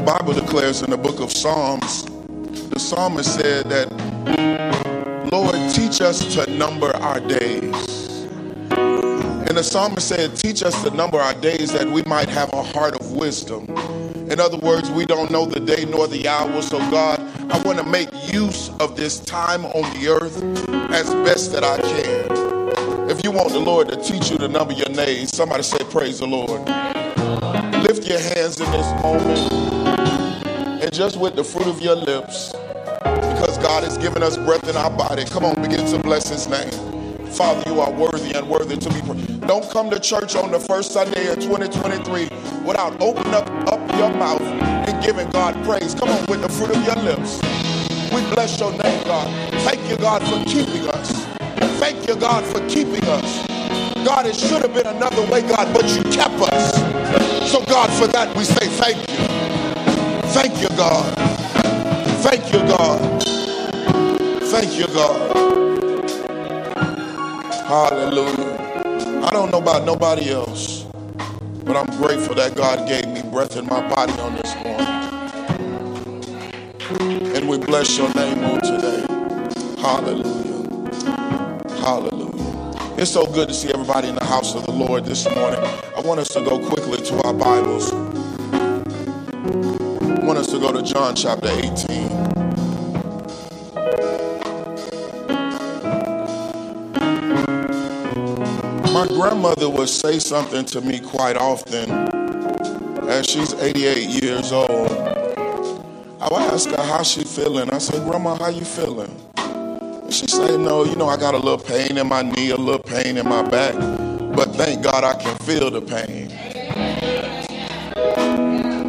The Bible declares in the book of Psalms, the psalmist said that, Lord, teach us to number our days. And the psalmist said, Teach us to number our days that we might have a heart of wisdom. In other words, we don't know the day nor the hour. So, God, I want to make use of this time on the earth as best that I can. If you want the Lord to teach you to number your days, somebody say, Praise the Lord. Lift your hands in this moment just with the fruit of your lips, because God has given us breath in our body. Come on, begin to bless his name. Father, you are worthy and worthy to be praised. Don't come to church on the first Sunday in 2023 without opening up, up your mouth and giving God praise. Come on, with the fruit of your lips. We bless your name, God. Thank you, God, for keeping us. Thank you, God, for keeping us. God, it should have been another way, God, but you kept us. So, God, for that we say thank you. Thank you, God. Thank you, God. Thank you, God. Hallelujah. I don't know about nobody else, but I'm grateful that God gave me breath in my body on this morning. And we bless your name on today. Hallelujah. Hallelujah. It's so good to see everybody in the house of the Lord this morning. I want us to go quickly to our Bibles to go to John chapter 18. My grandmother would say something to me quite often as she's 88 years old. I would ask her how she feeling. I said, Grandma, how you feeling? And she said, no, you know, I got a little pain in my knee, a little pain in my back, but thank God I can feel the pain.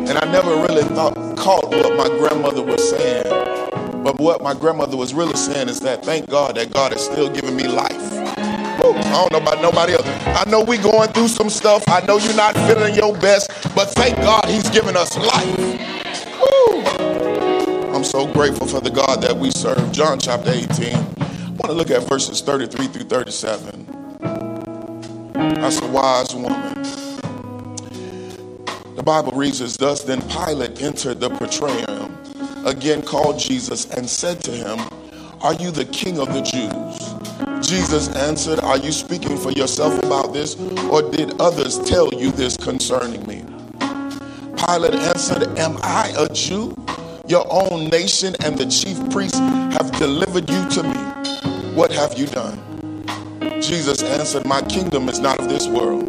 And I never really thought, caught what my grandmother was saying. But what my grandmother was really saying is that thank God that God is still giving me life. I don't know about nobody else. I know we going through some stuff. I know you're not feeling your best, but thank God He's giving us life. I'm so grateful for the God that we serve. John chapter 18. I want to look at verses 33 through 37. That's a wise woman. The Bible reads as thus Then Pilate entered the praetorium, again called Jesus, and said to him, Are you the king of the Jews? Jesus answered, Are you speaking for yourself about this, or did others tell you this concerning me? Pilate answered, Am I a Jew? Your own nation and the chief priests have delivered you to me. What have you done? Jesus answered, My kingdom is not of this world.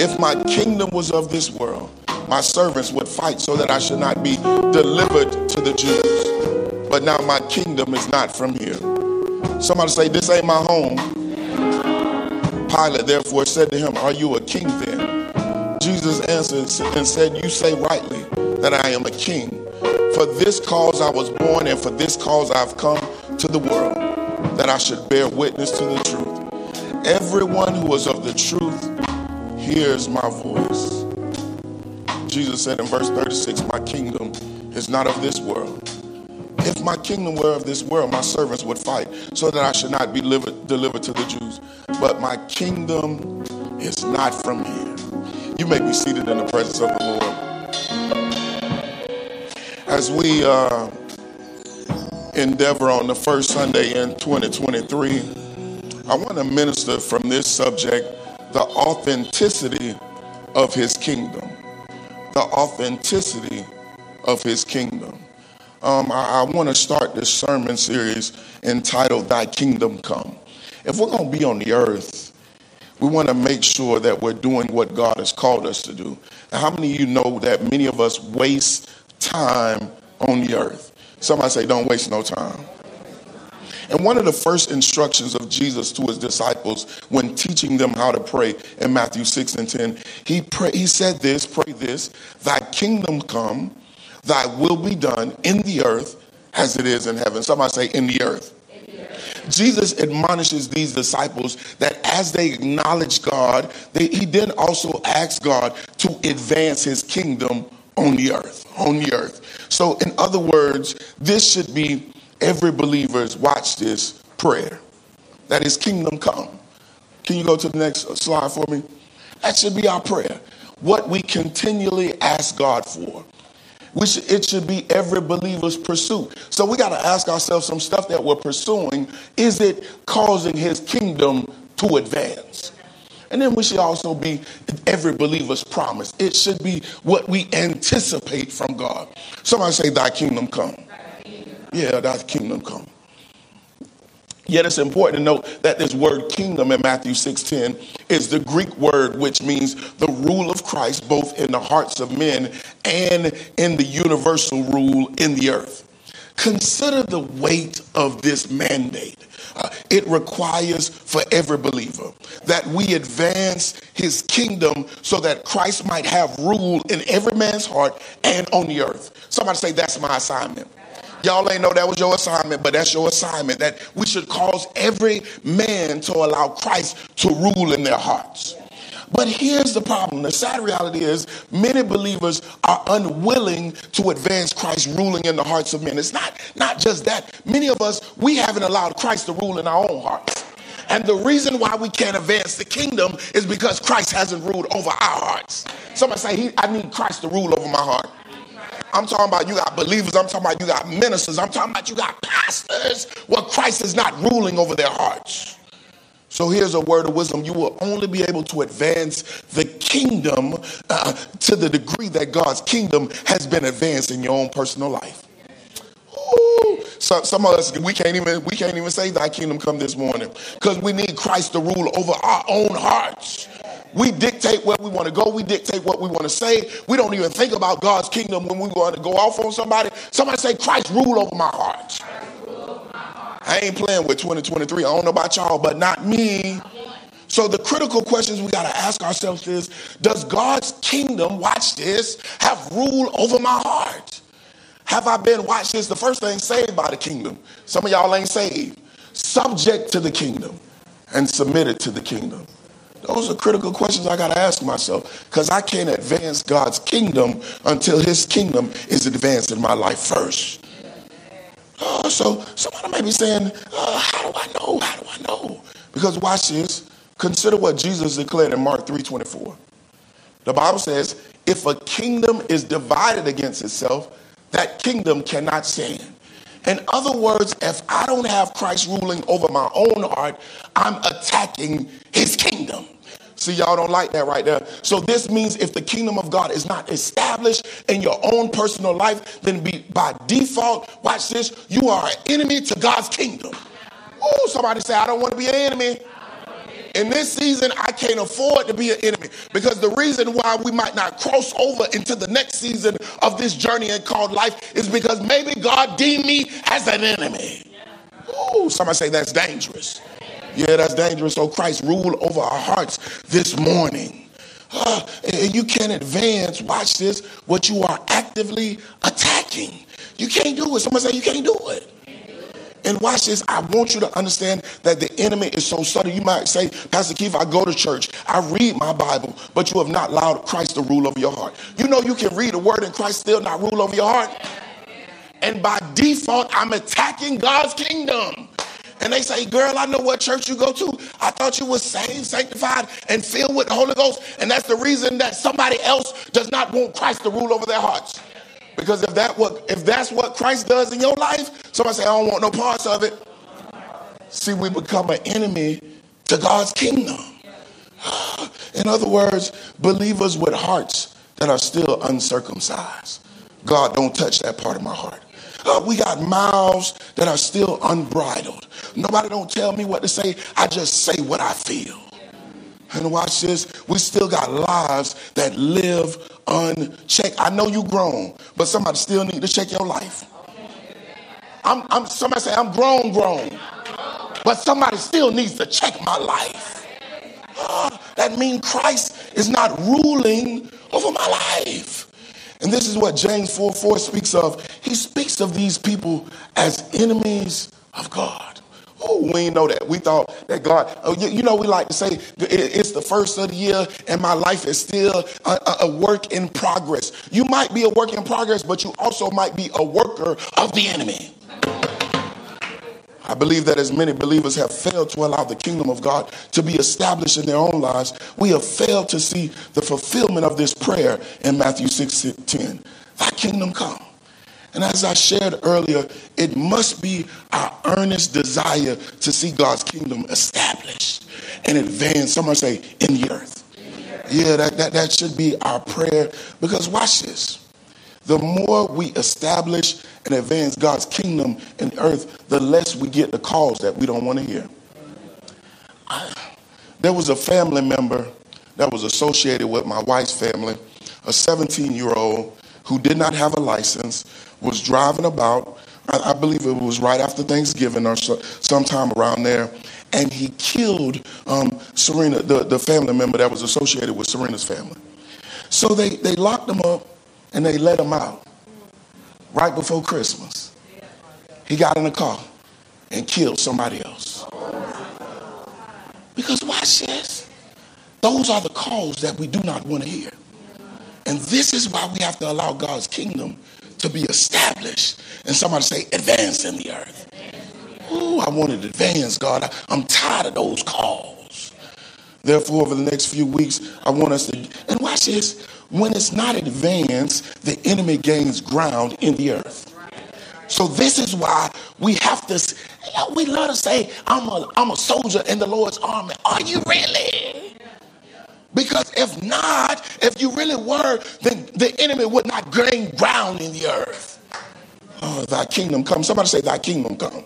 If my kingdom was of this world, my servants would fight so that I should not be delivered to the Jews. But now my kingdom is not from here. Somebody say, This ain't my home. Pilate therefore said to him, Are you a king then? Jesus answered and said, You say rightly that I am a king. For this cause I was born, and for this cause I've come to the world, that I should bear witness to the truth. Everyone who is of the truth hears my voice. Jesus said in verse 36, My kingdom is not of this world. If my kingdom were of this world, my servants would fight so that I should not be delivered, delivered to the Jews. But my kingdom is not from here. You may be seated in the presence of the Lord. As we uh, endeavor on the first Sunday in 2023, I want to minister from this subject the authenticity of his kingdom. The authenticity of his kingdom. Um, I, I want to start this sermon series entitled Thy Kingdom Come. If we're going to be on the earth, we want to make sure that we're doing what God has called us to do. Now, how many of you know that many of us waste time on the earth? Somebody say, don't waste no time. And one of the first instructions of Jesus to his disciples when teaching them how to pray in Matthew 6 and 10, he, pray, he said this, pray this, thy kingdom come, thy will be done in the earth as it is in heaven. Somebody say, in the earth. Jesus admonishes these disciples that as they acknowledge God, they, he then also asks God to advance his kingdom on the earth, on the earth. So, in other words, this should be every believer's, watch this, prayer that his kingdom come. Can you go to the next slide for me? That should be our prayer. What we continually ask God for. It should be every believer's pursuit. So we got to ask ourselves some stuff that we're pursuing. Is it causing his kingdom to advance? And then we should also be every believer's promise. It should be what we anticipate from God. Somebody say, Thy kingdom come. Yeah, thy kingdom come. Yet it's important to note that this word kingdom in Matthew 6:10 is the Greek word which means the rule of Christ both in the hearts of men and in the universal rule in the earth. Consider the weight of this mandate. Uh, it requires for every believer that we advance his kingdom so that Christ might have rule in every man's heart and on the earth. Somebody say, That's my assignment. Y'all ain't know that was your assignment, but that's your assignment that we should cause every man to allow Christ to rule in their hearts. But here's the problem. The sad reality is many believers are unwilling to advance Christ ruling in the hearts of men. It's not, not just that. Many of us, we haven't allowed Christ to rule in our own hearts. And the reason why we can't advance the kingdom is because Christ hasn't ruled over our hearts. Somebody say, I need Christ to rule over my heart. I'm talking about you got believers. I'm talking about you got ministers. I'm talking about you got pastors. Well, Christ is not ruling over their hearts. So here's a word of wisdom. You will only be able to advance the kingdom uh, to the degree that God's kingdom has been advanced in your own personal life. Ooh, so, some of us we can't even we can't even say thy kingdom come this morning because we need Christ to rule over our own hearts. We dictate where we want to go. We dictate what we want to say. We don't even think about God's kingdom when we want to go off on somebody. Somebody say, Christ rule over my heart. I ain't playing with 2023. I don't know about y'all, but not me. So the critical questions we got to ask ourselves is, does God's kingdom, watch this, have rule over my heart? Have I been, watch this, the first thing, saved by the kingdom? Some of y'all ain't saved. Subject to the kingdom and submitted to the kingdom. Those are critical questions I got to ask myself because I can't advance God's kingdom until his kingdom is advanced in my life first. Uh, so somebody may be saying, uh, how do I know? How do I know? Because watch this. Consider what Jesus declared in Mark 3.24. The Bible says, if a kingdom is divided against itself, that kingdom cannot stand. In other words, if I don't have Christ ruling over my own heart, I'm attacking his kingdom. See, y'all don't like that right there. So this means if the kingdom of God is not established in your own personal life, then be by default, watch this, you are an enemy to God's kingdom. Oh, somebody say, I don't want to be an enemy. In this season, I can't afford to be an enemy because the reason why we might not cross over into the next season of this journey and called life is because maybe God deemed me as an enemy. Oh, somebody say that's dangerous. Yeah, that's dangerous. So Christ rule over our hearts this morning. Uh, and you can't advance, watch this, what you are actively attacking. You can't do it. Somebody say you can't do it. And watch this. I want you to understand that the enemy is so subtle. You might say, Pastor Keith, I go to church, I read my Bible, but you have not allowed Christ to rule over your heart. You know you can read a word and Christ still not rule over your heart. And by default, I'm attacking God's kingdom. And they say, Girl, I know what church you go to. I thought you were saved, sanctified, and filled with the Holy Ghost. And that's the reason that somebody else does not want Christ to rule over their hearts. Because if that what if that's what Christ does in your life, somebody say, I don't want no parts of it. See, we become an enemy to God's kingdom. In other words, believers with hearts that are still uncircumcised. God, don't touch that part of my heart. Uh, we got mouths that are still unbridled. Nobody don't tell me what to say. I just say what I feel. And watch this. We still got lives that live unchecked. I know you grown, but somebody still need to check your life. I'm, I'm somebody say I'm grown, grown, but somebody still needs to check my life. Uh, that means Christ is not ruling over my life. And this is what James 4 4 speaks of. He speaks of these people as enemies of God. Oh, we know that. We thought that God, oh, you, you, know, we like to say it's the first of the year and my life is still a, a work in progress. You might be a work in progress, but you also might be a worker of the enemy. I believe that as many believers have failed to allow the kingdom of God to be established in their own lives, we have failed to see the fulfillment of this prayer in Matthew 6 10. Thy kingdom come. And as I shared earlier, it must be our earnest desire to see God's kingdom established and advance. Someone say, in the earth. Yeah, that, that, that should be our prayer. Because watch this. The more we establish and advance God's kingdom in earth, the less we get the calls that we don't want to hear. I, there was a family member that was associated with my wife's family, a 17 year old who did not have a license, was driving about. I, I believe it was right after Thanksgiving or so, sometime around there. And he killed um, Serena, the, the family member that was associated with Serena's family. So they, they locked him up and they let him out right before Christmas. He got in a car and killed somebody else. Because watch this. Those are the calls that we do not want to hear. And this is why we have to allow God's kingdom to be established. And somebody say, advance in the earth. Oh, I want to advance, God. I, I'm tired of those calls. Therefore, over the next few weeks, I want us to, and watch this. When it's not advanced, the enemy gains ground in the earth. So this is why we have to. We love to say, "I'm a I'm a soldier in the Lord's army." Are you really? Because if not, if you really were, then the enemy would not gain ground in the earth. Oh, thy kingdom come. Somebody say, Thy kingdom come.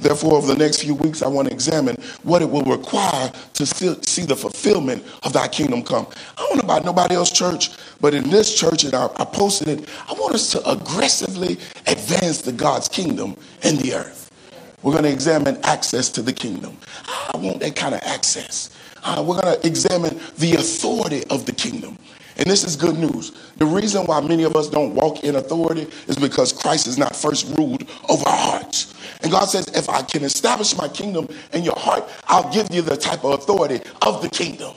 Therefore, over the next few weeks, I want to examine what it will require to see the fulfillment of thy kingdom come. I don't know about nobody else church, but in this church, and I, posted it, I want us to aggressively advance the God's kingdom in the earth. We're going to examine access to the kingdom. I want that kind of access. Uh, we're going to examine the authority of the kingdom. And this is good news. The reason why many of us don't walk in authority is because Christ has not first ruled over our hearts. And God says, if I can establish my kingdom in your heart, I'll give you the type of authority of the kingdom.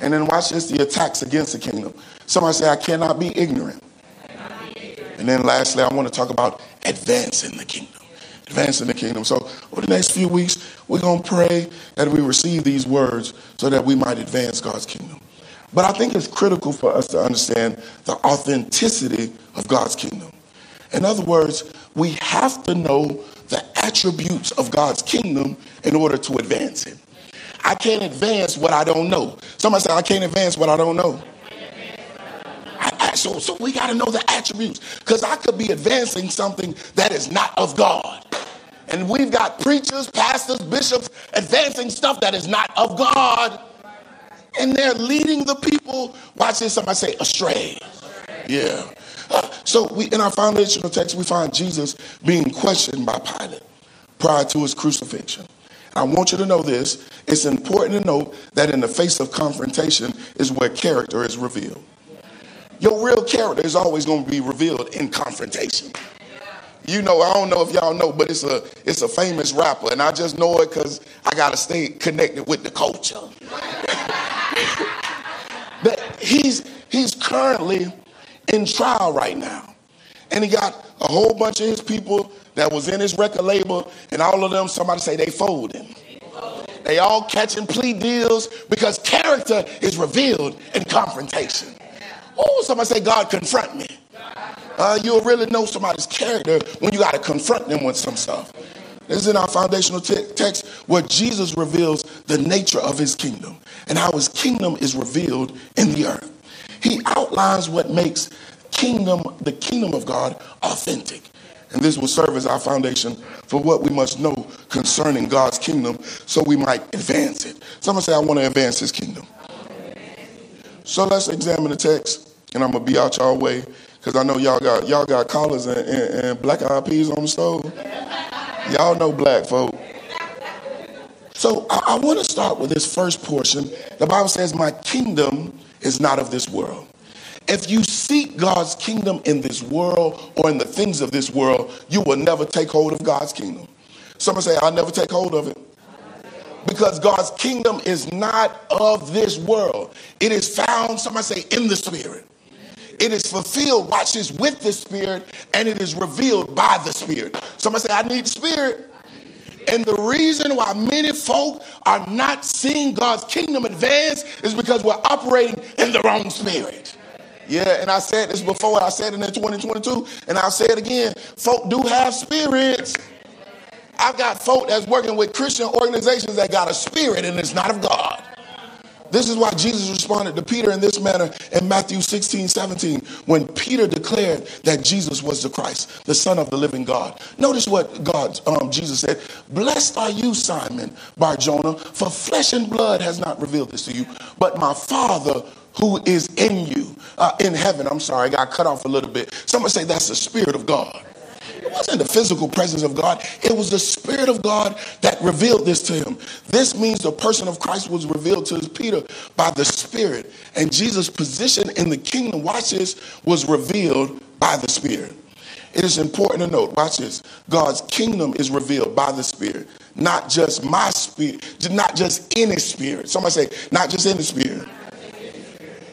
And then watch this the attacks against the kingdom. Somebody say, I cannot be ignorant. And then lastly, I want to talk about advancing the kingdom. Advancing the kingdom. So over the next few weeks, we're going to pray that we receive these words so that we might advance God's kingdom. But I think it's critical for us to understand the authenticity of God's kingdom. In other words, we have to know the attributes of God's kingdom in order to advance it. I can't advance what I don't know. Somebody say, I can't advance what I don't know. I, I, so, so we got to know the attributes because I could be advancing something that is not of God. And we've got preachers, pastors, bishops advancing stuff that is not of God. And they're leading the people, watch this, somebody say, astray. Yeah. So we, in our foundational text, we find Jesus being questioned by Pilate prior to his crucifixion. I want you to know this. It's important to note that in the face of confrontation is where character is revealed. Your real character is always going to be revealed in confrontation. You know, I don't know if y'all know, but it's a it's a famous rapper, and I just know it because I gotta stay connected with the culture. but he's he's currently in trial right now. And he got a whole bunch of his people that was in his record label, and all of them, somebody say they folding. They all catching plea deals because character is revealed in confrontation. Oh, somebody say, God, confront me. Uh, you'll really know somebody's character when you got to confront them with some stuff. This is in our foundational te- text where Jesus reveals the nature of his kingdom and how his kingdom is revealed in the earth. He outlines what makes kingdom, the kingdom of God, authentic. And this will serve as our foundation for what we must know concerning God's kingdom so we might advance it. Someone say, I want to advance his kingdom. So let's examine the text, and I'm gonna be out y'all way because I know y'all got y'all got collars and, and, and black eyed peas on the stove. Y'all know black folk. So I, I want to start with this first portion. The Bible says, My kingdom is not of this world. If you seek God's kingdom in this world or in the things of this world, you will never take hold of God's kingdom. Someone say, I'll never take hold of it. Because God's kingdom is not of this world. It is found, somebody say, in the spirit. It is fulfilled, watch this, with the spirit, and it is revealed by the spirit. Somebody say, I need spirit. And the reason why many folk are not seeing God's kingdom advance is because we're operating in the wrong spirit. Yeah, and I said this before, I said it in 2022, and I'll say it again. Folk do have spirits. I've got folk that's working with Christian organizations that got a spirit and it's not of God. This is why Jesus responded to Peter in this manner in Matthew 16, 17, when Peter declared that Jesus was the Christ, the Son of the living God. Notice what God, um, Jesus said, Blessed are you, Simon Barjona, for flesh and blood has not revealed this to you, but my Father who is in you, uh, in heaven. I'm sorry, I got cut off a little bit. Someone say that's the Spirit of God. Wasn't the physical presence of God, it was the Spirit of God that revealed this to him. This means the person of Christ was revealed to Peter by the Spirit. And Jesus' position in the kingdom, watch this, was revealed by the Spirit. It is important to note, watch this, God's kingdom is revealed by the Spirit, not just my spirit, not just any spirit. Somebody say, not just any spirit.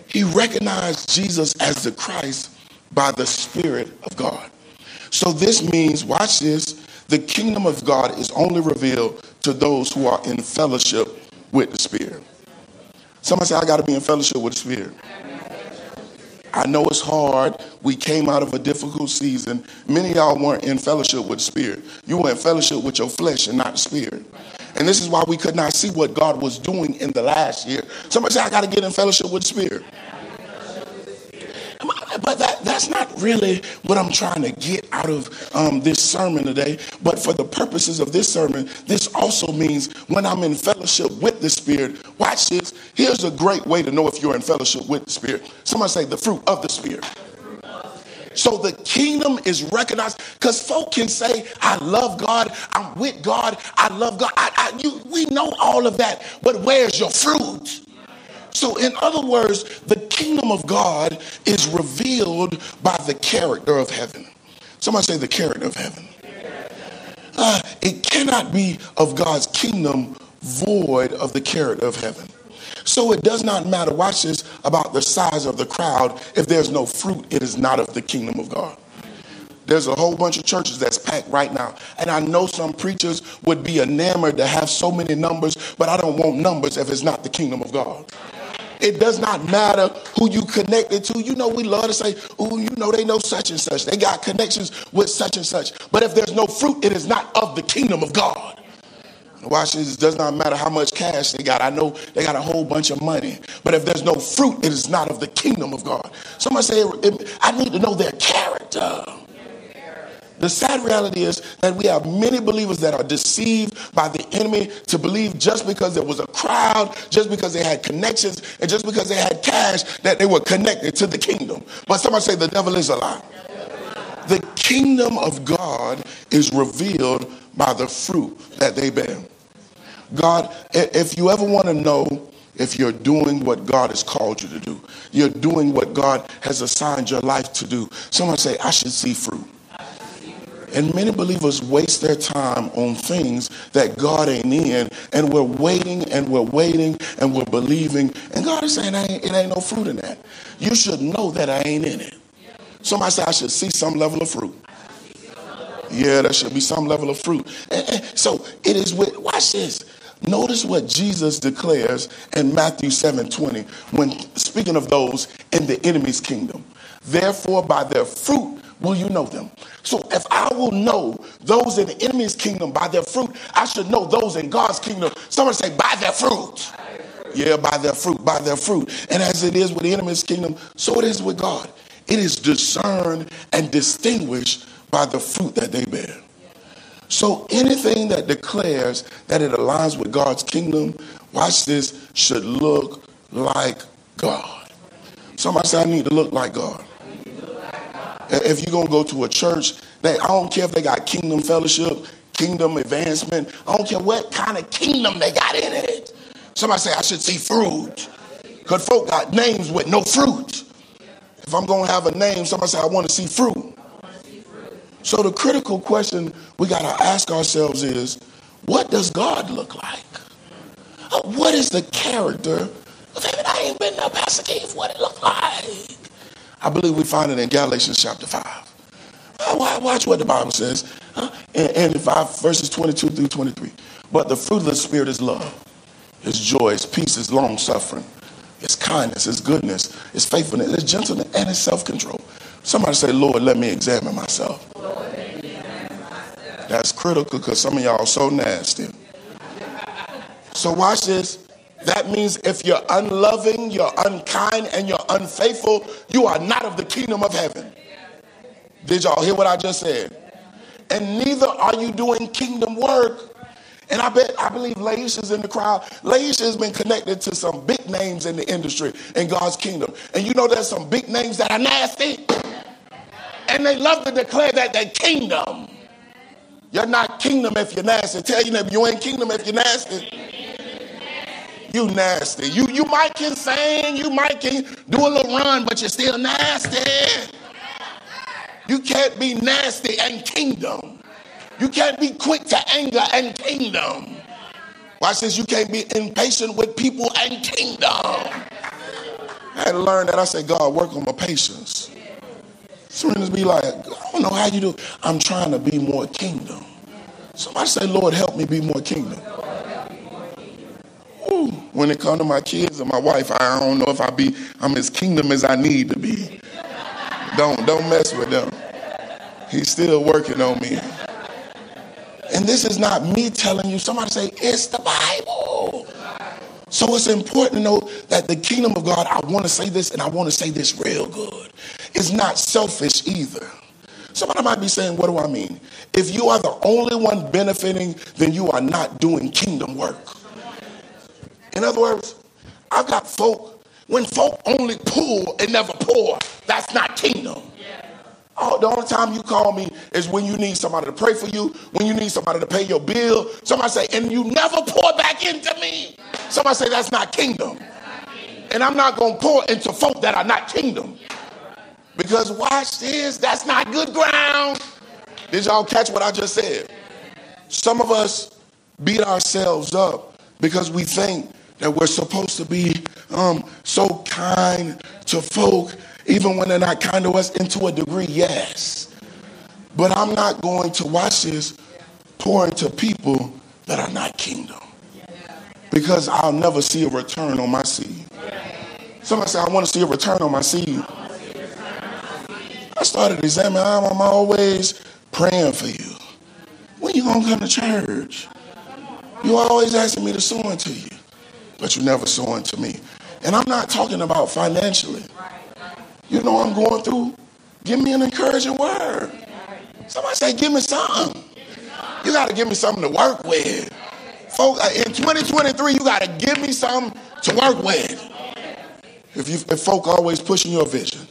He recognized Jesus as the Christ by the Spirit of God. So this means, watch this, the kingdom of God is only revealed to those who are in fellowship with the Spirit. Somebody say, I got to be in fellowship with the Spirit. I know it's hard. We came out of a difficult season. Many of y'all weren't in fellowship with the Spirit. You were in fellowship with your flesh and not the Spirit. And this is why we could not see what God was doing in the last year. Somebody say, I got to get in fellowship with the Spirit. But that, that's not really what I'm trying to get out of um, this sermon today. But for the purposes of this sermon, this also means when I'm in fellowship with the Spirit, watch this. Here's a great way to know if you're in fellowship with the Spirit. Somebody say the fruit of the Spirit. So the kingdom is recognized because folk can say, I love God, I'm with God, I love God. I, I, you, we know all of that, but where's your fruit? So, in other words, the kingdom of God is revealed by the character of heaven. Somebody say the character of heaven. Uh, it cannot be of God's kingdom void of the character of heaven. So it does not matter, watch this, about the size of the crowd. If there's no fruit, it is not of the kingdom of God. There's a whole bunch of churches that's packed right now. And I know some preachers would be enamored to have so many numbers, but I don't want numbers if it's not the kingdom of God. It does not matter who you connected to. You know, we love to say, oh, you know, they know such and such. They got connections with such and such. But if there's no fruit, it is not of the kingdom of God. Watch this, it does not matter how much cash they got. I know they got a whole bunch of money. But if there's no fruit, it is not of the kingdom of God. Somebody say, I need to know their character. The sad reality is that we have many believers that are deceived by the enemy to believe just because there was a crowd, just because they had connections, and just because they had cash, that they were connected to the kingdom. But somebody say the devil is a lie. The kingdom of God is revealed by the fruit that they bear. God, if you ever want to know if you're doing what God has called you to do, you're doing what God has assigned your life to do, someone say, I should see fruit. And many believers waste their time on things that God ain't in. And we're waiting and we're waiting and we're believing. And God is saying, it ain't no fruit in that. You should know that I ain't in it. Somebody say, I should see some level of fruit. Yeah, there should be some level of fruit. And, and so it is with, watch this. Notice what Jesus declares in Matthew 7 20 when speaking of those in the enemy's kingdom. Therefore, by their fruit will you know them. So if I will know those in the enemy's kingdom by their fruit, I should know those in God's kingdom. Someone say, by their fruit. Yeah, by their fruit, by their fruit. And as it is with the enemy's kingdom, so it is with God. It is discerned and distinguished by the fruit that they bear. So anything that declares that it aligns with God's kingdom, watch this, should look like God. Somebody say, I need to look like God. If you're going to go to a church, that I don't care if they got kingdom fellowship, kingdom advancement. I don't care what kind of kingdom they got in it. Somebody say, I should see fruit. Because folk got names with no fruit. If I'm going to have a name, somebody say, I want to see fruit. So the critical question we got to ask ourselves is, what does God look like? Uh, what is the character of heaven? I ain't been to Pastor Keith. What it look like? I believe we find it in Galatians chapter 5. Uh, watch what the Bible says. And, 5 verses 22 through 23. But the fruit of the Spirit is love, it's joy, it's peace, it's long suffering, it's kindness, it's goodness, it's faithfulness, it's gentleness, and it's self control. Somebody say, Lord, let me examine myself. That's critical because some of y'all are so nasty. So watch this. That means if you're unloving, you're unkind, and you're unfaithful, you are not of the kingdom of heaven. Did y'all hear what I just said? And neither are you doing kingdom work. And I bet, I believe Laisha's in the crowd. Laisha has been connected to some big names in the industry in God's kingdom. And you know there's some big names that are nasty. And they love to declare that they're kingdom. You're not kingdom if you're nasty. Tell you that you ain't kingdom if you're nasty. You nasty. You you might can sing, you might can do a little run, but you're still nasty. You can't be nasty and kingdom. You can't be quick to anger and kingdom. Watch this, you can't be impatient with people and kingdom. I had to learn that. I said, God, work on my patience. Serena's be like, I don't know how you do. I'm trying to be more kingdom. Somebody say, Lord, help me be more kingdom. When it comes to my kids and my wife, I don't know if I be I'm as kingdom as I need to be. Don't don't mess with them. He's still working on me. And this is not me telling you. Somebody say it's the Bible. So it's important to know that the kingdom of God, I want to say this and I want to say this real good, It's not selfish either. Somebody might be saying, What do I mean? If you are the only one benefiting, then you are not doing kingdom work. In other words, I've got folk, when folk only pull and never pour, that's not kingdom. Oh, the only time you call me is when you need somebody to pray for you, when you need somebody to pay your bill. Somebody say, and you never pour back into me. Somebody say, that's not kingdom. And I'm not going to pour into folk that are not kingdom. Because watch this, that's not good ground. Did y'all catch what I just said? Some of us beat ourselves up because we think that we're supposed to be um, so kind to folk even when they're not kind to us, into a degree, yes. But I'm not going to watch this pour into people that are not kingdom. Because I'll never see a return on my seed. Somebody said, I want to see a return on my seed. I started examining, I'm always praying for you. When you gonna come to church? You always asking me to sow into you, but you never sow into me. And I'm not talking about financially you know I'm going through, give me an encouraging word. Somebody say, give me something. You got to give me something to work with. Folks, uh, in 2023, you got to give me something to work with. If, you, if folk always pushing your vision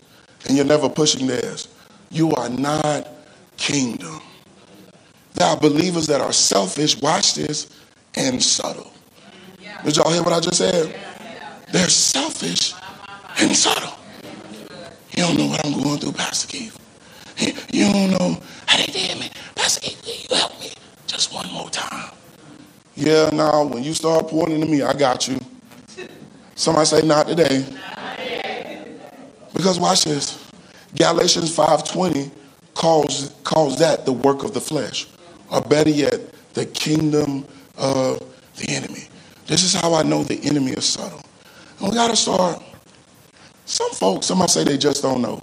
and you're never pushing theirs, you are not kingdom. There are believers that are selfish, watch this, and subtle. Did y'all hear what I just said? They're selfish and subtle. You don't know what I'm going through, Pastor Keith. You don't know how they did me. Pastor Keith, you help me just one more time. Yeah, now when you start pouring into me, I got you. Somebody say, not today. Because watch this. Galatians 5.20 calls, calls that the work of the flesh. Or better yet, the kingdom of the enemy. This is how I know the enemy is subtle. And we got to start some folks, somebody say they just don't know.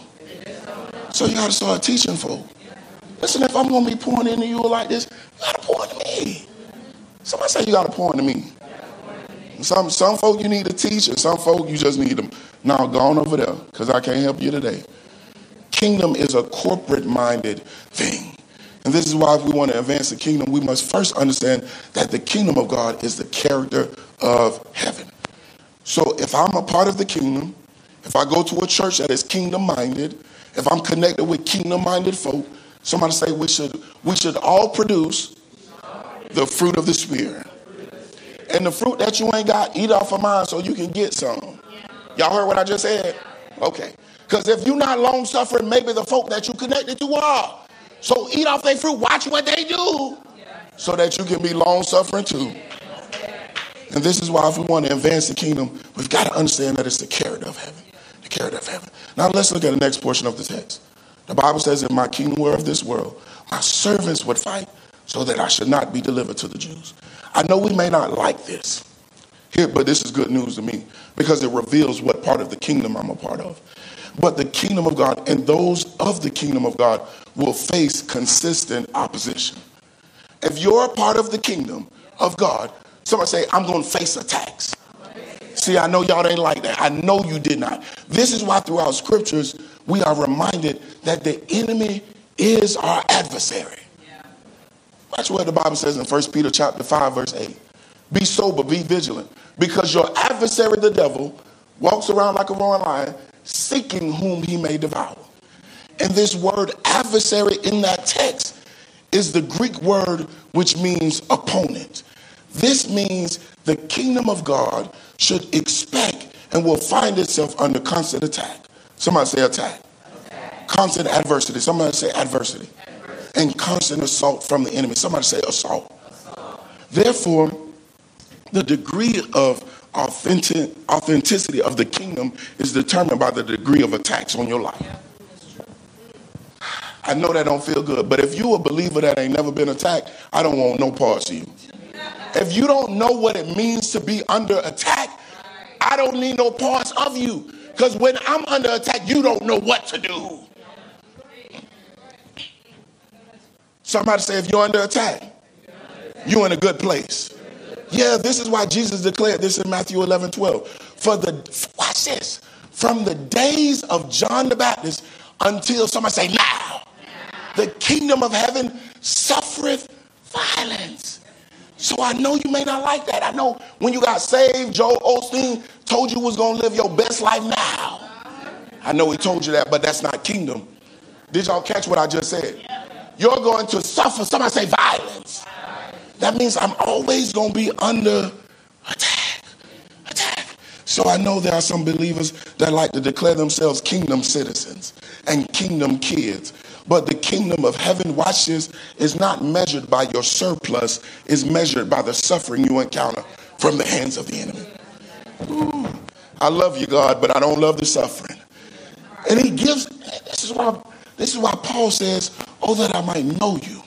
So you got to start teaching folk. Listen, if I'm going to be pouring into you like this, you got to pour into me. Somebody say you got to pour into me. Some some folk you need to teach, and some folk you just need them. Now go on over there, because I can't help you today. Kingdom is a corporate minded thing. And this is why if we want to advance the kingdom, we must first understand that the kingdom of God is the character of heaven. So if I'm a part of the kingdom, if I go to a church that is kingdom minded, if I'm connected with kingdom minded folk, somebody say we should we should all produce the fruit of the spirit. And the fruit that you ain't got, eat off of mine so you can get some. Y'all heard what I just said? Okay. Because if you're not long suffering, maybe the folk that you connected to are. So eat off their fruit, watch what they do, so that you can be long suffering too. And this is why, if we want to advance the kingdom, we've got to understand that it's the character of heaven. The character of heaven. Now let's look at the next portion of the text. The Bible says, "In my kingdom were of this world, my servants would fight, so that I should not be delivered to the Jews." I know we may not like this here, but this is good news to me because it reveals what part of the kingdom I'm a part of. But the kingdom of God and those of the kingdom of God will face consistent opposition. If you're a part of the kingdom of God, somebody say, I'm going to face attacks. See, I know y'all ain't like that. I know you did not. This is why throughout scriptures we are reminded that the enemy is our adversary. That's what the Bible says in 1 Peter chapter 5, verse 8. Be sober, be vigilant, because your adversary, the devil, walks around like a roaring lion, seeking whom he may devour. And this word adversary in that text is the Greek word which means opponent. This means the kingdom of God should expect and will find itself under constant attack. Somebody say attack. attack. Constant adversity. Somebody say adversity. adversity. And constant assault from the enemy. Somebody say assault. Therefore, the degree of authentic, authenticity of the kingdom is determined by the degree of attacks on your life. I know that don't feel good, but if you a believer that ain't never been attacked, I don't want no parts of you. If you don't know what it means to be under attack, I don't need no parts of you. Because when I'm under attack, you don't know what to do. Somebody say, if you're under attack, you're in a good place. Yeah, this is why Jesus declared this in Matthew 11 12. For the, watch this, from the days of John the Baptist until somebody say now, the kingdom of heaven suffereth violence. So I know you may not like that. I know when you got saved, Joel Osteen told you was going to live your best life now. I know he told you that, but that's not kingdom. Did y'all catch what I just said? You're going to suffer, somebody say violence. That means I'm always going to be under attack. Attack. So I know there are some believers that like to declare themselves kingdom citizens and kingdom kids. But the kingdom of heaven, watch this, is not measured by your surplus, is measured by the suffering you encounter from the hands of the enemy. Ooh, I love you, God, but I don't love the suffering. And he gives, this is why, this is why Paul says, Oh, that I might know you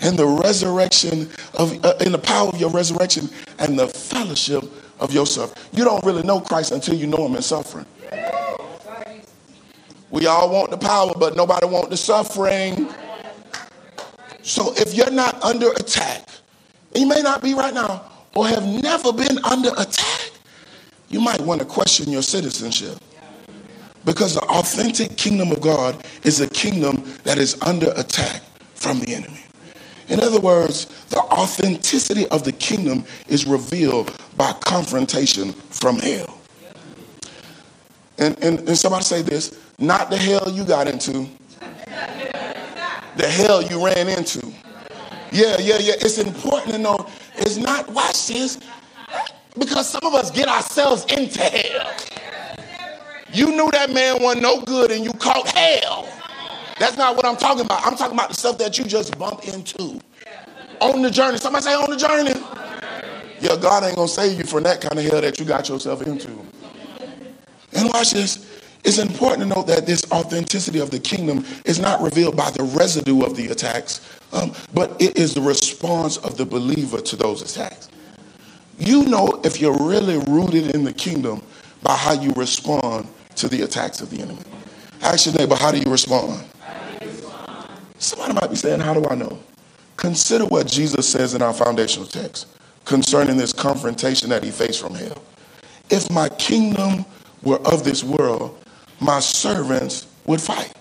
and the resurrection of uh, in the power of your resurrection and the fellowship of your suffering. You don't really know Christ until you know him in suffering. We all want the power, but nobody want the suffering. So if you're not under attack, you may not be right now, or have never been under attack, you might want to question your citizenship. Because the authentic kingdom of God is a kingdom that is under attack from the enemy. In other words, the authenticity of the kingdom is revealed by confrontation from hell. And, and, and somebody say this not the hell you got into, the hell you ran into. Yeah, yeah, yeah. It's important to know it's not, watch this, because some of us get ourselves into hell. You knew that man wasn't no good and you caught hell. That's not what I'm talking about. I'm talking about the stuff that you just bump into on the journey. Somebody say on the journey. Yeah, God ain't gonna save you from that kind of hell that you got yourself into. And watch this. It's important to note that this authenticity of the kingdom is not revealed by the residue of the attacks, um, but it is the response of the believer to those attacks. You know if you're really rooted in the kingdom by how you respond to the attacks of the enemy. Ask your neighbor, how do you respond? Somebody might be saying, How do I know? Consider what Jesus says in our foundational text concerning this confrontation that he faced from hell. If my kingdom were of this world, my servants would fight.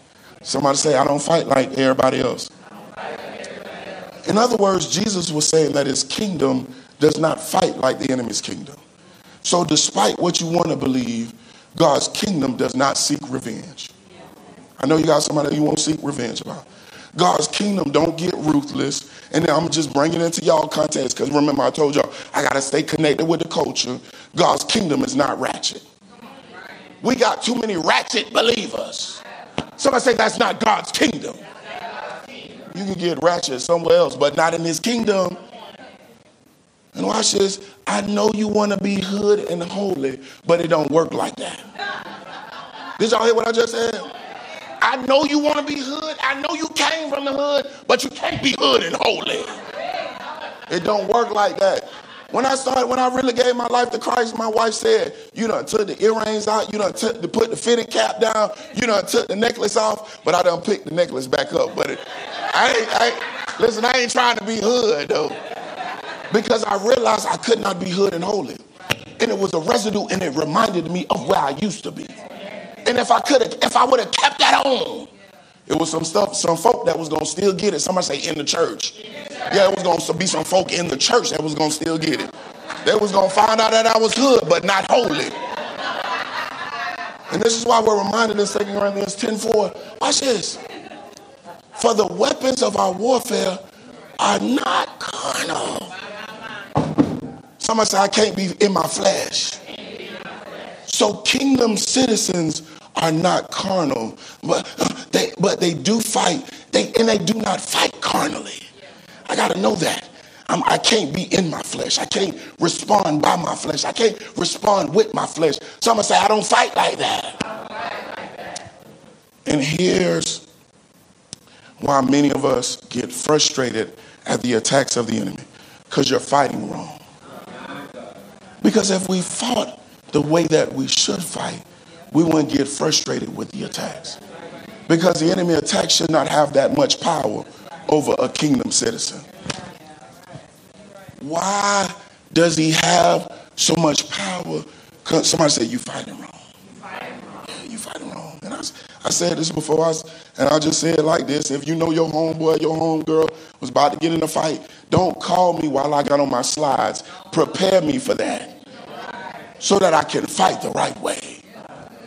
Somebody say, I don't fight like everybody else. In other words, Jesus was saying that his kingdom does not fight like the enemy's kingdom. So, despite what you want to believe, God's kingdom does not seek revenge. I know you got somebody you won't seek revenge about. God's kingdom don't get ruthless. And then I'm just bringing it into y'all context because remember I told y'all I got to stay connected with the culture. God's kingdom is not ratchet. We got too many ratchet believers. Somebody say that's not God's kingdom. You can get ratchet somewhere else, but not in his kingdom. And watch this. I know you want to be hood and holy, but it don't work like that. Did y'all hear what I just said? I know you want to be hood. I know you came from the hood, but you can't be hood and holy. It don't work like that. When I started, when I really gave my life to Christ, my wife said, "You done took the earrings out. You done took to put the fitted cap down. You done took the necklace off." But I done picked the necklace back up. But it, I, ain't, I ain't, listen. I ain't trying to be hood though, because I realized I could not be hood and holy, and it was a residue, and it reminded me of where I used to be. And if I could have, if I would have kept that on, it was some stuff, some folk that was gonna still get it. Somebody say in the church. Yeah, it was gonna be some folk in the church that was gonna still get it. They was gonna find out that I was hood, but not holy. And this is why we're reminded in 2 Corinthians 10 4. Watch this. For the weapons of our warfare are not carnal. Somebody say, I can't be in my flesh. So kingdom citizens are not carnal, but they but they do fight. They and they do not fight carnally. I got to know that. I'm, I can not be in my flesh. I can't respond by my flesh. I can't respond with my flesh. Someone say I don't fight like that. And here's why many of us get frustrated at the attacks of the enemy because you're fighting wrong. Because if we fought the way that we should fight, we wouldn't get frustrated with the attacks. Because the enemy attack should not have that much power over a kingdom citizen. Why does he have so much power? Somebody said, You fighting wrong. Yeah, you fighting wrong. And I, I said this before, I, and I just said it like this if you know your homeboy, your homegirl was about to get in a fight, don't call me while I got on my slides. Prepare me for that so that I can fight the right way.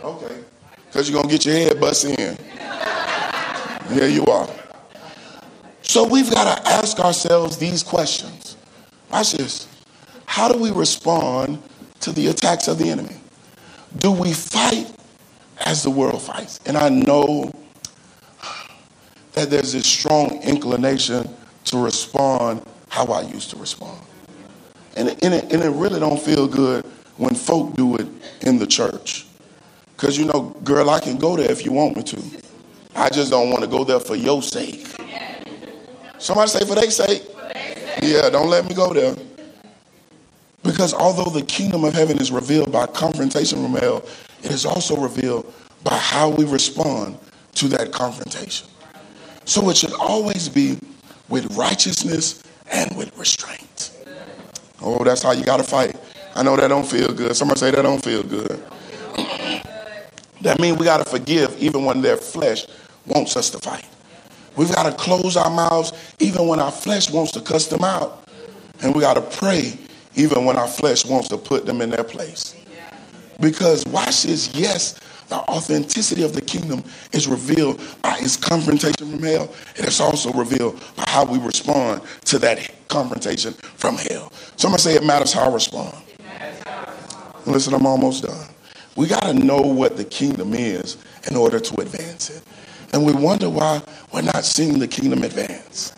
Okay. Because you're going to get your head bust in. Here you are. So we've got to ask ourselves these questions. Watch this. How do we respond to the attacks of the enemy? Do we fight as the world fights? And I know that there's this strong inclination to respond how I used to respond. And and it, and it really don't feel good when folk do it in the church. Because, you know, girl, I can go there if you want me to. I just don't want to go there for your sake. Somebody say for their sake. Yeah, don't let me go there. Because although the kingdom of heaven is revealed by confrontation from hell, it is also revealed by how we respond to that confrontation. So it should always be with righteousness and with restraint. Oh, that's how you got to fight. I know that don't feel good. Somebody say that don't feel good. That means we got to forgive even when their flesh wants us to fight. We've got to close our mouths even when our flesh wants to cuss them out. And we got to pray even when our flesh wants to put them in their place. Because watch this, yes, the authenticity of the kingdom is revealed by its confrontation from hell. And It is also revealed by how we respond to that confrontation from hell. Somebody say it matters how I respond. Listen, I'm almost done. We got to know what the kingdom is in order to advance it. And we wonder why we're not seeing the kingdom advance.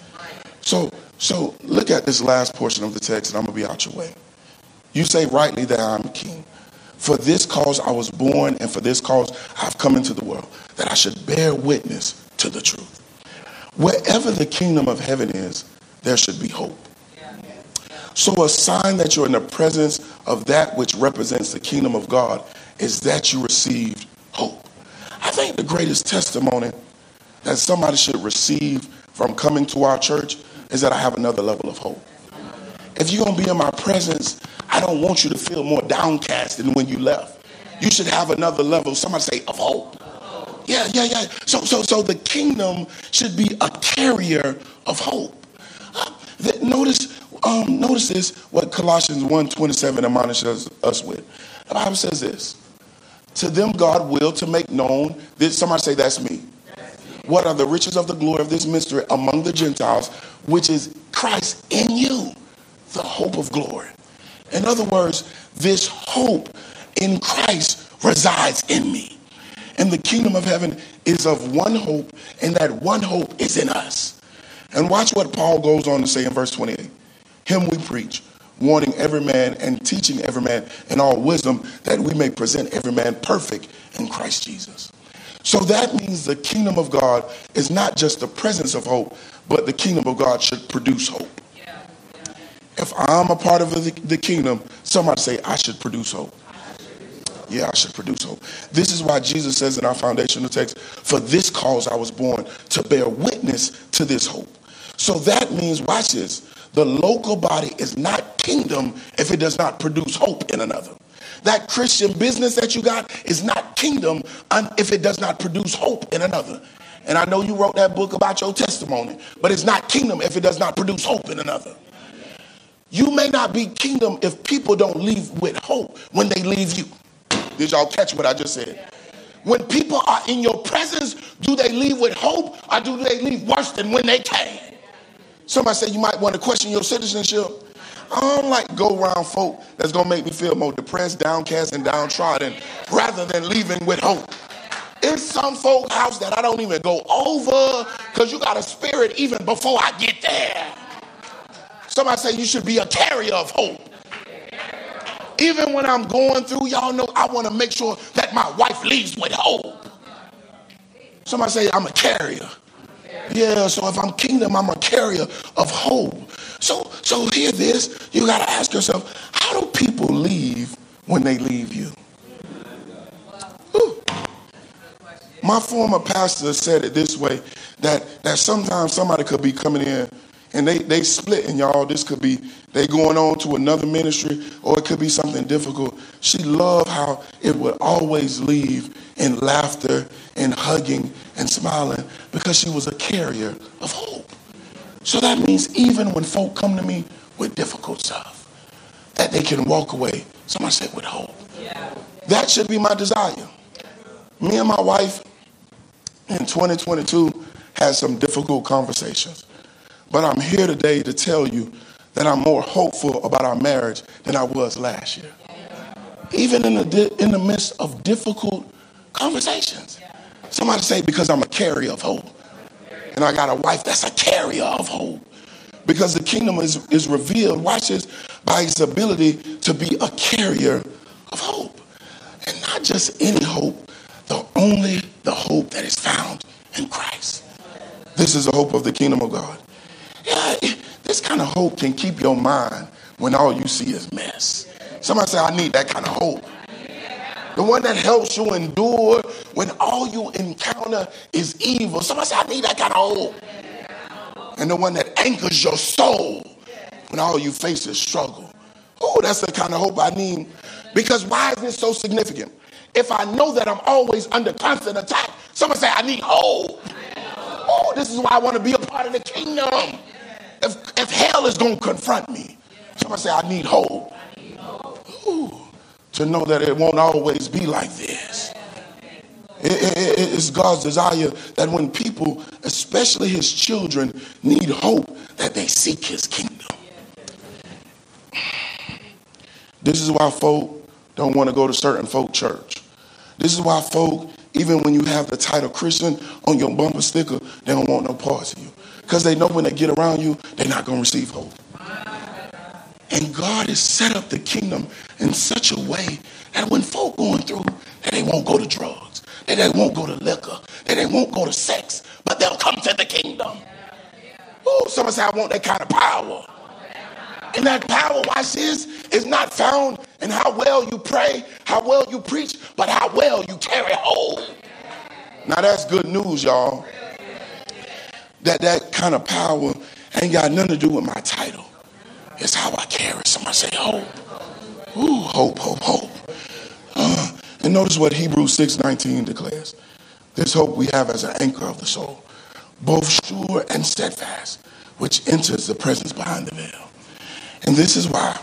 So, so look at this last portion of the text, and I'm going to be out your way. You say rightly that I'm king. For this cause I was born, and for this cause I've come into the world, that I should bear witness to the truth. Wherever the kingdom of heaven is, there should be hope. So, a sign that you're in the presence of that which represents the kingdom of God is that you received hope. I think the greatest testimony that somebody should receive from coming to our church is that I have another level of hope. If you're going to be in my presence, I don't want you to feel more downcast than when you left. You should have another level, somebody say, of hope. Yeah, yeah, yeah. So, so, so the kingdom should be a carrier of hope. Uh, notice um, notice this, what Colossians 1.27 admonishes us with. The Bible says this, to them God will to make known, this, somebody say that's me. What are the riches of the glory of this mystery among the Gentiles, which is Christ in you, the hope of glory. In other words, this hope in Christ resides in me. And the kingdom of heaven is of one hope, and that one hope is in us. And watch what Paul goes on to say in verse 28 Him we preach, warning every man and teaching every man in all wisdom, that we may present every man perfect in Christ Jesus. So that means the kingdom of God is not just the presence of hope, but the kingdom of God should produce hope. If I'm a part of the, kingdom, somebody say, I should produce hope. Yeah, I should produce hope. This is why Jesus says in our foundational text, For this cause I was born, to bear witness to this hope. So that means, watch this, the local body is not kingdom if it does not produce hope in another. That Christian business that you got is not kingdom if it does not produce hope in another. And I know you wrote that book about your testimony, but it's not kingdom if it does not produce hope in another. You may not be kingdom if people don't leave with hope when they leave you. Did y'all catch what I just said? When people are in your presence, do they leave with hope or do they leave worse than when they came? Somebody said you might want to question your citizenship. I don't like go around folk that's gonna make me feel more depressed, downcast, and downtrodden rather than leaving with hope. It's some folk house that I don't even go over because you got a spirit even before I get there. Somebody say you should be a carrier of hope. Even when I'm going through, y'all know I want to make sure that my wife leaves with hope. Somebody say I'm a carrier. Yeah, so if I'm kingdom, I'm a carrier of hope. So, so hear this. You got to ask yourself, how do people leave when they leave you? My former pastor said it this way that, that sometimes somebody could be coming in and they, they split and y'all this could be they going on to another ministry or it could be something difficult she loved how it would always leave in laughter and hugging and smiling because she was a carrier of hope so that means even when folk come to me with difficult stuff, that they can walk away, somebody said, with hope. Yeah. That should be my desire. Me and my wife in 2022 had some difficult conversations. But I'm here today to tell you that I'm more hopeful about our marriage than I was last year. Even in the, in the midst of difficult conversations. Somebody say, because I'm a carrier of hope. And I got a wife that's a carrier of hope. Because the kingdom is, is revealed, watch this, by its ability to be a carrier of hope. And not just any hope, the only the hope that is found in Christ. This is the hope of the kingdom of God. Yeah, this kind of hope can keep your mind when all you see is mess. Somebody say, I need that kind of hope the one that helps you endure when all you encounter is evil. Somebody say, I need that kind of hope. And the one that anchors your soul when all you face is struggle. Oh, that's the kind of hope I need. Because why is this so significant? If I know that I'm always under constant attack, someone say, I need hope. Oh, this is why I want to be a part of the kingdom. If, if hell is going to confront me, someone say, I need hope. Ooh to know that it won't always be like this. It, it, it's God's desire that when people, especially his children, need hope, that they seek his kingdom. This is why folk don't want to go to certain folk church. This is why folk, even when you have the title Christian on your bumper sticker, they don't want no parts of you. Because they know when they get around you, they're not going to receive hope. And God has set up the kingdom in such a way that when folk going through, that they won't go to drugs, that they won't go to liquor, that they won't go to sex, but they'll come to the kingdom. Oh, someone say, I want that kind of power. And that power, watch this, is not found in how well you pray, how well you preach, but how well you carry home. Now that's good news, y'all. That that kind of power ain't got nothing to do with my title. It's how I carry. Somebody say hope. Ooh, hope, hope, hope. Uh, and notice what Hebrews 6:19 declares. This hope we have as an anchor of the soul, both sure and steadfast, which enters the presence behind the veil. And this is why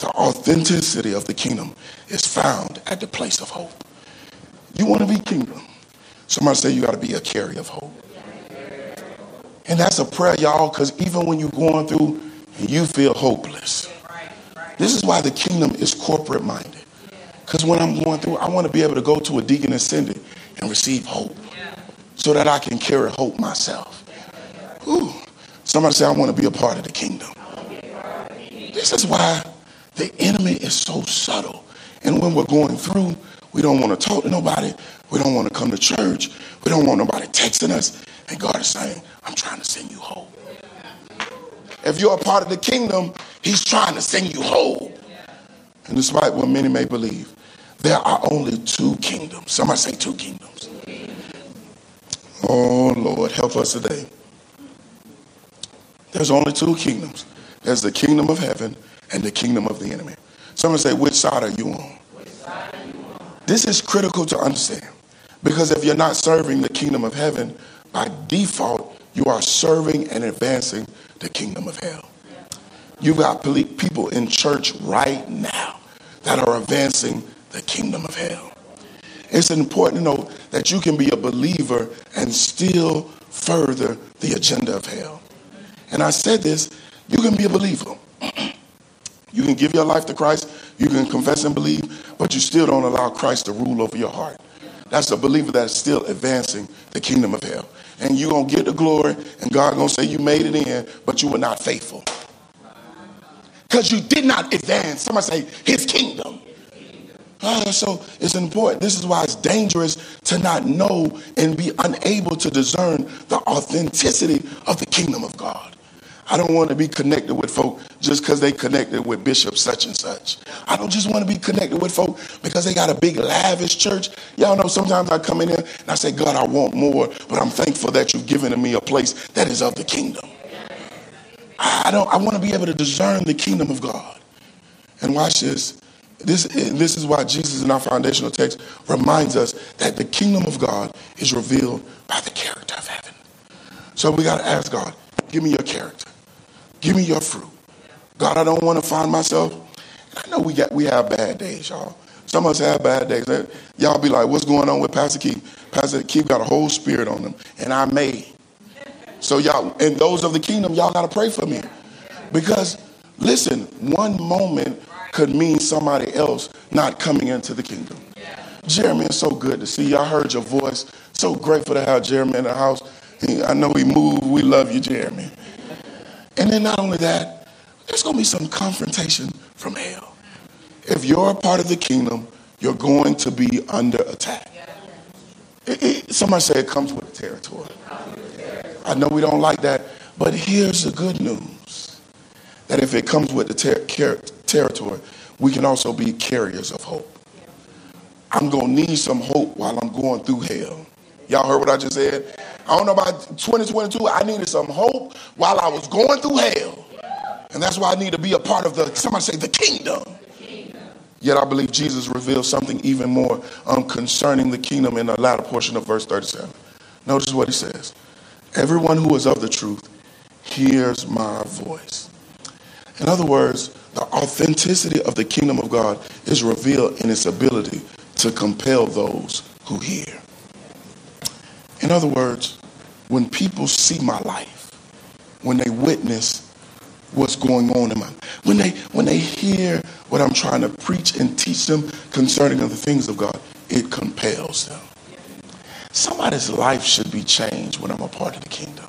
the authenticity of the kingdom is found at the place of hope. You want to be kingdom. Somebody say you got to be a carrier of hope. And that's a prayer, y'all, because even when you're going through and you feel hopeless. This is why the kingdom is corporate minded. Because when I'm going through, I want to be able to go to a deacon and send it and receive hope so that I can carry hope myself. Ooh. Somebody say, I want to be a part of the kingdom. This is why the enemy is so subtle. And when we're going through, we don't want to talk to nobody. We don't want to come to church. We don't want nobody texting us. And God is saying, I'm trying to send you hope. If you're a part of the kingdom, He's trying to send you hope. And despite what many may believe, there are only two kingdoms. Somebody say two kingdoms. Oh, Lord, help us today. There's only two kingdoms there's the kingdom of heaven and the kingdom of the enemy. Someone say, which side are you on? This is critical to understand because if you're not serving the kingdom of heaven, by default, you are serving and advancing the kingdom of hell. You've got people in church right now that are advancing the kingdom of hell. It's important to know that you can be a believer and still further the agenda of hell. And I said this you can be a believer. you can give your life to Christ, you can confess and believe, but you still don't allow Christ to rule over your heart. That's a believer that's still advancing the kingdom of hell. And you're going to get the glory, and God going to say you made it in, but you were not faithful. Because you did not advance. Somebody say, his kingdom. Uh, so it's important. This is why it's dangerous to not know and be unable to discern the authenticity of the kingdom of God. I don't want to be connected with folk just because they connected with Bishop such and such. I don't just want to be connected with folk because they got a big lavish church. Y'all know sometimes I come in here and I say, God, I want more, but I'm thankful that you've given me a place that is of the kingdom. I don't I want to be able to discern the kingdom of God. And watch this. This, this is why Jesus in our foundational text reminds us that the kingdom of God is revealed by the character of heaven. So we got to ask God, give me your character. Give me your fruit. God, I don't want to find myself. I know we got we have bad days, y'all. Some of us have bad days. Y'all be like, what's going on with Pastor Keith? Pastor Keith got a whole spirit on him, and I may. So y'all, and those of the kingdom, y'all got to pray for me. Because listen, one moment could mean somebody else not coming into the kingdom. Jeremy, it's so good to see you. I heard your voice. So grateful to have Jeremy in the house. I know he moved. We love you, Jeremy. And then not only that, there's going to be some confrontation from hell. If you're a part of the kingdom, you're going to be under attack. It, it, somebody said it comes with the territory. I know we don't like that, but here's the good news that if it comes with the ter- territory, we can also be carriers of hope. I'm going to need some hope while I'm going through hell. Y'all heard what I just said? I don't know about 2022. I needed some hope while I was going through hell. And that's why I need to be a part of the, somebody say, the kingdom. Yet I believe Jesus reveals something even more um, concerning the kingdom in the latter portion of verse 37. Notice what he says Everyone who is of the truth hears my voice. In other words, the authenticity of the kingdom of God is revealed in its ability to compel those who hear. In other words, when people see my life, when they witness what's going on in my when they when they hear what I'm trying to preach and teach them concerning the things of God, it compels them. Somebody's life should be changed when I'm a part of the kingdom.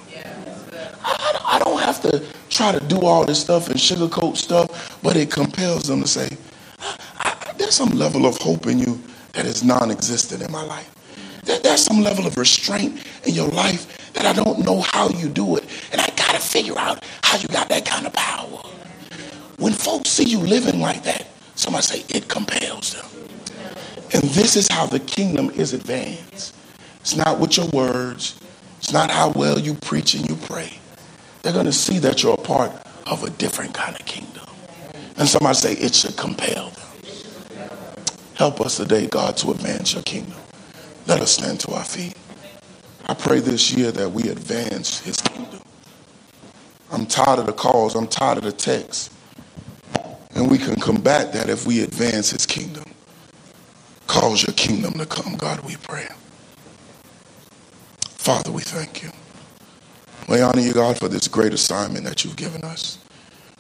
I, I don't have to try to do all this stuff and sugarcoat stuff, but it compels them to say, there's some level of hope in you that is non existent in my life. There's some level of restraint in your life that I don't know how you do it. And I got to figure out how you got that kind of power. When folks see you living like that, somebody say it compels them. And this is how the kingdom is advanced. It's not with your words. It's not how well you preach and you pray. They're going to see that you're a part of a different kind of kingdom. And somebody say it should compel them. Help us today, God, to advance your kingdom. Let us stand to our feet. I pray this year that we advance his kingdom. I'm tired of the calls. I'm tired of the texts. And we can combat that if we advance his kingdom. Cause your kingdom to come, God, we pray. Father, we thank you. We honor you, God, for this great assignment that you've given us.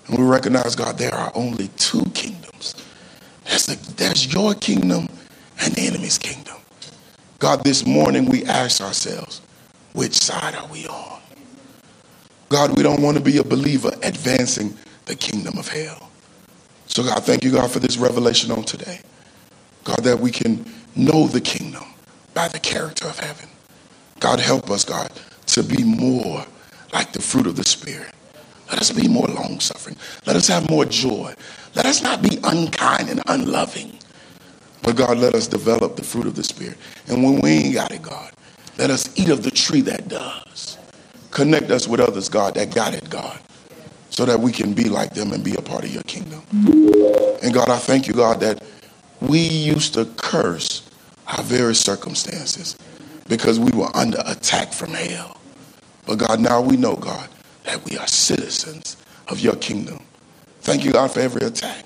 And we recognize, God, there are only two kingdoms There's, the, there's your kingdom and the enemy's kingdom. God, this morning we ask ourselves, which side are we on? God, we don't want to be a believer advancing the kingdom of hell. So, God, thank you, God, for this revelation on today. God, that we can know the kingdom by the character of heaven. God, help us, God, to be more like the fruit of the Spirit. Let us be more long suffering. Let us have more joy. Let us not be unkind and unloving. But God, let us develop the fruit of the Spirit. And when we ain't got it, God, let us eat of the tree that does. Connect us with others, God, that got it, God, so that we can be like them and be a part of your kingdom. And God, I thank you, God, that we used to curse our very circumstances because we were under attack from hell. But God, now we know, God, that we are citizens of your kingdom. Thank you, God, for every attack.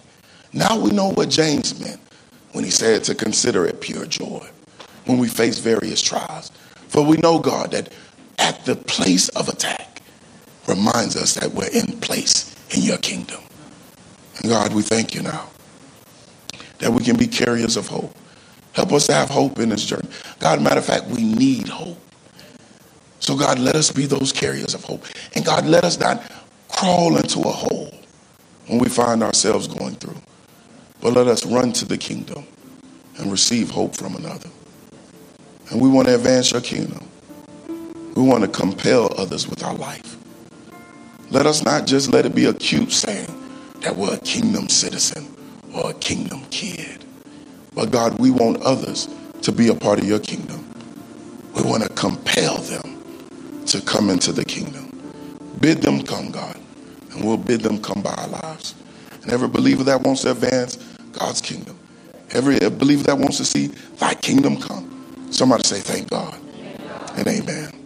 Now we know what James meant when he said to consider it pure joy when we face various trials. For we know, God, that at the place of attack reminds us that we're in place in your kingdom. And God, we thank you now that we can be carriers of hope. Help us to have hope in this journey. God, matter of fact, we need hope. So, God, let us be those carriers of hope. And God, let us not crawl into a hole when we find ourselves going through. But let us run to the kingdom and receive hope from another. And we want to advance your kingdom. We want to compel others with our life. Let us not just let it be a cute saying that we're a kingdom citizen or a kingdom kid. But God, we want others to be a part of your kingdom. We want to compel them to come into the kingdom. Bid them come, God, and we'll bid them come by our lives. And every believer that wants to advance God's kingdom, every believer that wants to see thy kingdom come, somebody say, Thank God and amen.